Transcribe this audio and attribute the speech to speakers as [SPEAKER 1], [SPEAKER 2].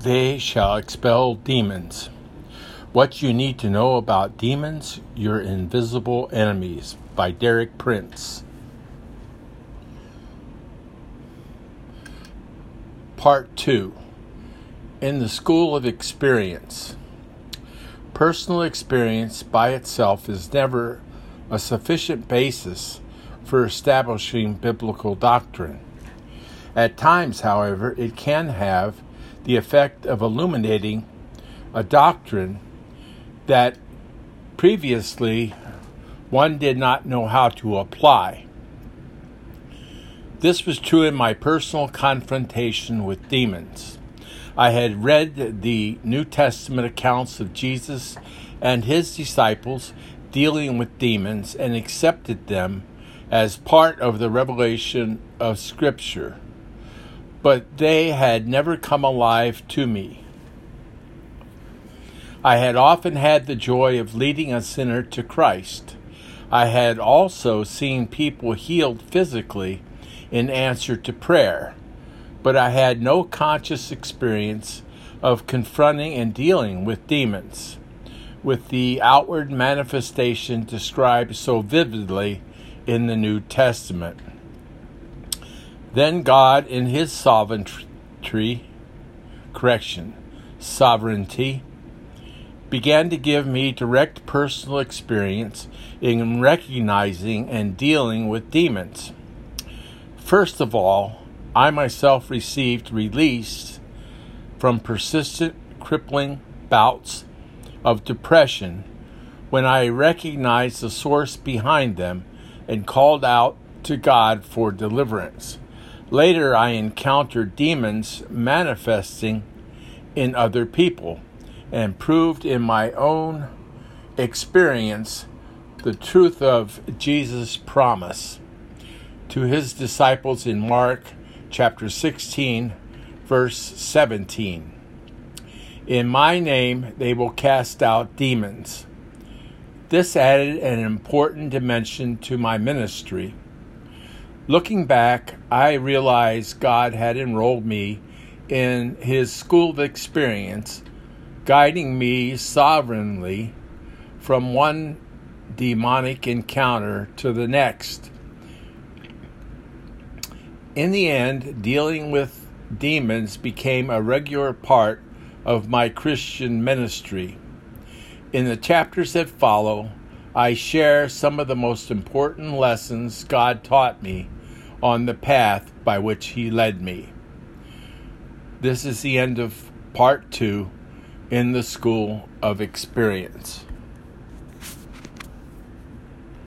[SPEAKER 1] they shall expel demons. What you need to know about demons, your invisible enemies, by Derek Prince. Part 2 In the School of Experience. Personal experience by itself is never a sufficient basis for establishing biblical doctrine. At times, however, it can have the effect of illuminating a doctrine that previously one did not know how to apply. This was true in my personal confrontation with demons. I had read the New Testament accounts of Jesus and his disciples dealing with demons and accepted them as part of the revelation of Scripture but they had never come alive to me. I had often had the joy of leading a sinner to Christ. I had also seen people healed physically in answer to prayer, but I had no conscious experience of confronting and dealing with demons, with the outward manifestation described so vividly in the New Testament. Then God, in his sovereignty, correction, sovereignty, began to give me direct personal experience in recognizing and dealing with demons. First of all, I myself received release from persistent crippling bouts of depression when I recognized the source behind them and called out to God for deliverance. Later, I encountered demons manifesting in other people and proved in my own experience the truth of Jesus' promise to his disciples in Mark chapter 16, verse 17. In my name they will cast out demons. This added an important dimension to my ministry Looking back, I realized God had enrolled me in His school of experience, guiding me sovereignly from one demonic encounter to the next. In the end, dealing with demons became a regular part of my Christian ministry. In the chapters that follow, I share some of the most important lessons God taught me on the path by which He led me. This is the end of part two in the School of Experience.